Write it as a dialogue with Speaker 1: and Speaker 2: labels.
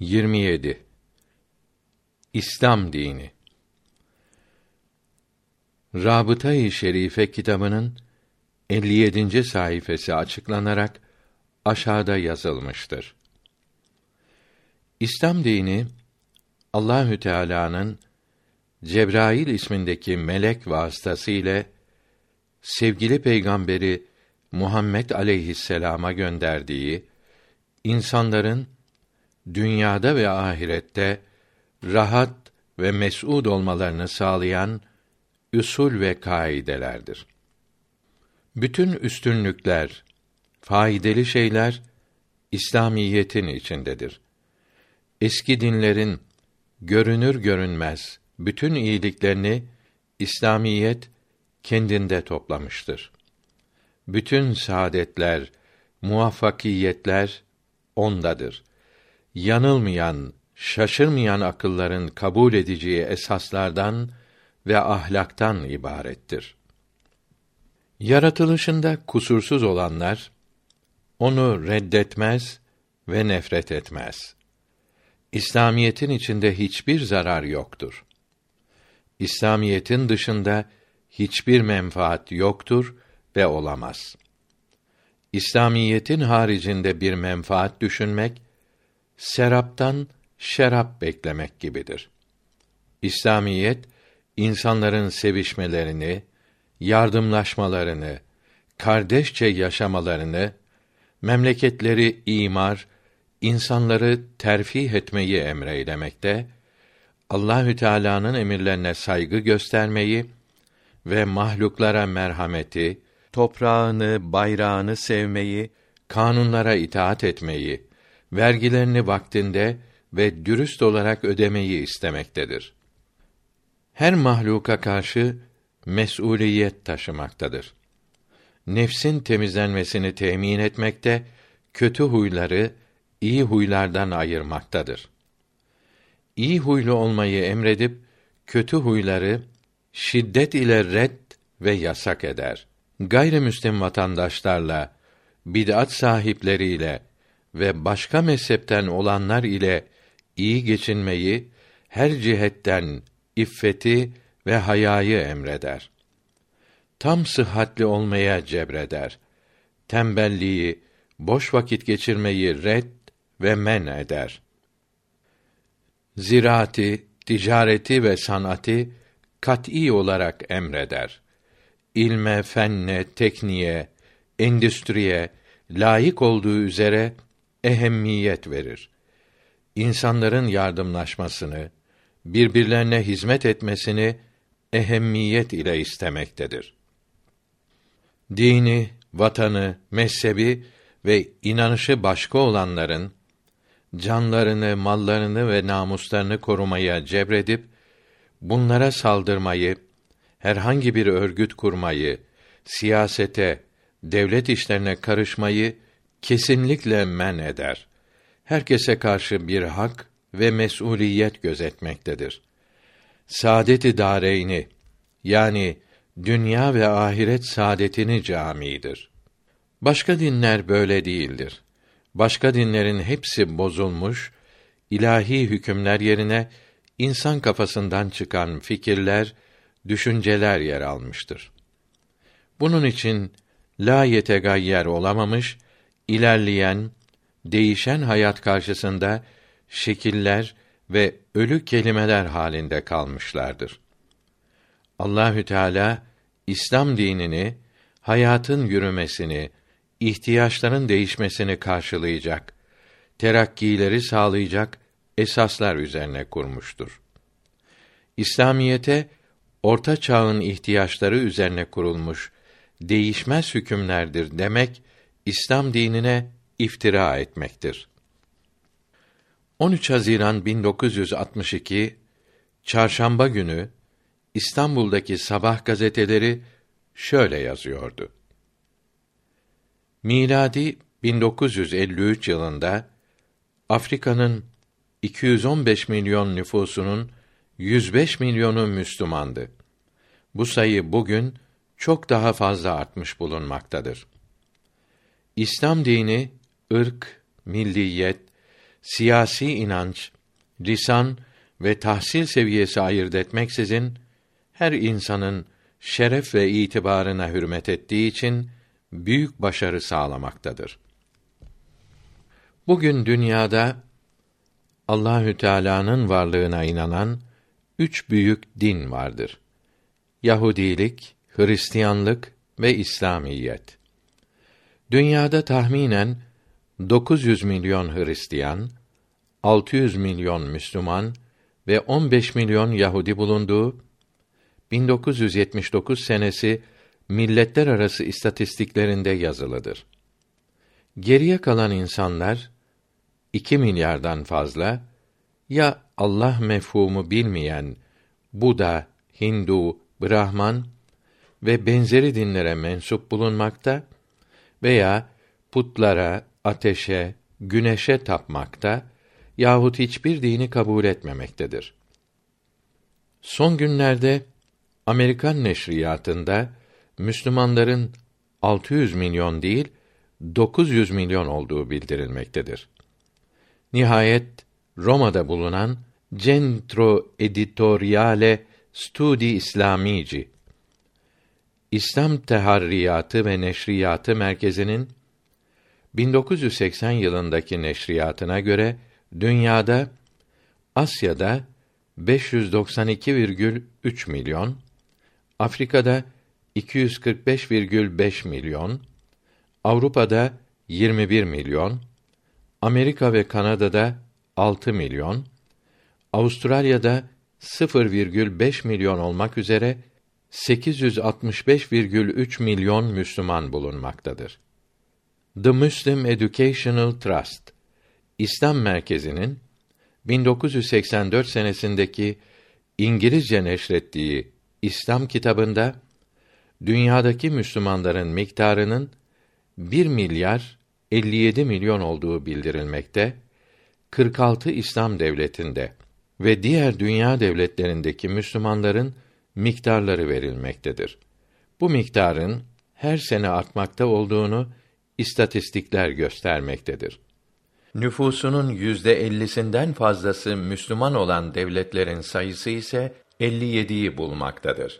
Speaker 1: 27 İslam dini Rabıta-i Şerife kitabının 57. sayfası açıklanarak aşağıda yazılmıştır. İslam dini Allahü Teala'nın Cebrail ismindeki melek vasıtası ile sevgili peygamberi Muhammed aleyhisselama gönderdiği insanların dünyada ve ahirette rahat ve mes'ud olmalarını sağlayan üsul ve kaidelerdir. Bütün üstünlükler, faydalı şeyler İslamiyetin içindedir. Eski dinlerin görünür görünmez bütün iyiliklerini İslamiyet kendinde toplamıştır. Bütün saadetler, muvaffakiyetler ondadır. Yanılmayan, şaşırmayan akılların kabul edeceği esaslardan ve ahlaktan ibarettir. Yaratılışında kusursuz olanlar onu reddetmez ve nefret etmez. İslamiyetin içinde hiçbir zarar yoktur. İslamiyetin dışında hiçbir menfaat yoktur ve olamaz. İslamiyetin haricinde bir menfaat düşünmek seraptan şerap beklemek gibidir. İslamiyet insanların sevişmelerini, yardımlaşmalarını, kardeşçe yaşamalarını, memleketleri imar, insanları terfih etmeyi emreylemekte, Allahü Teala'nın emirlerine saygı göstermeyi ve mahluklara merhameti, toprağını, bayrağını sevmeyi, kanunlara itaat etmeyi, vergilerini vaktinde ve dürüst olarak ödemeyi istemektedir. Her mahluka karşı mesuliyet taşımaktadır. Nefsin temizlenmesini temin etmekte, kötü huyları iyi huylardan ayırmaktadır. İyi huylu olmayı emredip kötü huyları şiddet ile red ve yasak eder. Gayrimüslim vatandaşlarla, bid'at sahipleriyle ve başka mezhepten olanlar ile iyi geçinmeyi her cihetten iffeti ve hayayı emreder. Tam sıhhatli olmaya cebreder. Tembelliği, boş vakit geçirmeyi red ve men eder. Ziraati, ticareti ve sanatı kat'î olarak emreder. İlme, fenne, tekniğe, endüstriye layık olduğu üzere ehemmiyet verir. İnsanların yardımlaşmasını, birbirlerine hizmet etmesini ehemmiyet ile istemektedir. Dini, vatanı, mezhebi ve inanışı başka olanların canlarını, mallarını ve namuslarını korumaya cebredip bunlara saldırmayı, herhangi bir örgüt kurmayı, siyasete, devlet işlerine karışmayı kesinlikle men eder. Herkese karşı bir hak ve mesuliyet gözetmektedir. Saadet-i yani dünya ve ahiret saadetini camidir. Başka dinler böyle değildir. Başka dinlerin hepsi bozulmuş, ilahi hükümler yerine insan kafasından çıkan fikirler, düşünceler yer almıştır. Bunun için la yetegayyer olamamış, ilerleyen, değişen hayat karşısında şekiller ve ölü kelimeler halinde kalmışlardır. Allahü Teala İslam dinini hayatın yürümesini, ihtiyaçların değişmesini karşılayacak, terakkileri sağlayacak esaslar üzerine kurmuştur. İslamiyete orta çağın ihtiyaçları üzerine kurulmuş değişmez hükümlerdir demek İslam dinine iftira etmektir. 13 Haziran 1962 Çarşamba günü İstanbul'daki sabah gazeteleri şöyle yazıyordu. Miladi 1953 yılında Afrika'nın 215 milyon nüfusunun 105 milyonu Müslümandı. Bu sayı bugün çok daha fazla artmış bulunmaktadır. İslam dini ırk, milliyet, siyasi inanç, lisan ve tahsil seviyesi ayırt etmeksizin her insanın şeref ve itibarına hürmet ettiği için büyük başarı sağlamaktadır. Bugün dünyada Allahü Teala'nın varlığına inanan üç büyük din vardır. Yahudilik, Hristiyanlık ve İslamiyet. Dünyada tahminen 900 milyon Hristiyan, 600 milyon Müslüman ve 15 milyon Yahudi bulunduğu 1979 senesi milletler arası istatistiklerinde yazılıdır. Geriye kalan insanlar 2 milyardan fazla ya Allah mefhumu bilmeyen Buda, Hindu, Brahman ve benzeri dinlere mensup bulunmakta veya putlara, ateşe, güneşe tapmakta yahut hiçbir dini kabul etmemektedir. Son günlerde Amerikan neşriyatında Müslümanların 600 milyon değil 900 milyon olduğu bildirilmektedir. Nihayet Roma'da bulunan Centro Editoriale Studi Islamici İslam Teharriyatı ve Neşriyatı Merkezi'nin 1980 yılındaki neşriyatına göre dünyada Asya'da 592,3 milyon, Afrika'da 245,5 milyon, Avrupa'da 21 milyon, Amerika ve Kanada'da 6 milyon, Avustralya'da 0,5 milyon olmak üzere 865,3 milyon Müslüman bulunmaktadır. The Muslim Educational Trust İslam Merkezi'nin 1984 senesindeki İngilizce neşrettiği İslam kitabında dünyadaki Müslümanların miktarının 1 milyar 57 milyon olduğu bildirilmekte. 46 İslam devletinde ve diğer dünya devletlerindeki Müslümanların miktarları verilmektedir. Bu miktarın her sene artmakta olduğunu istatistikler göstermektedir. Nüfusunun yüzde ellisinden fazlası Müslüman olan devletlerin sayısı ise 57'yi bulmaktadır.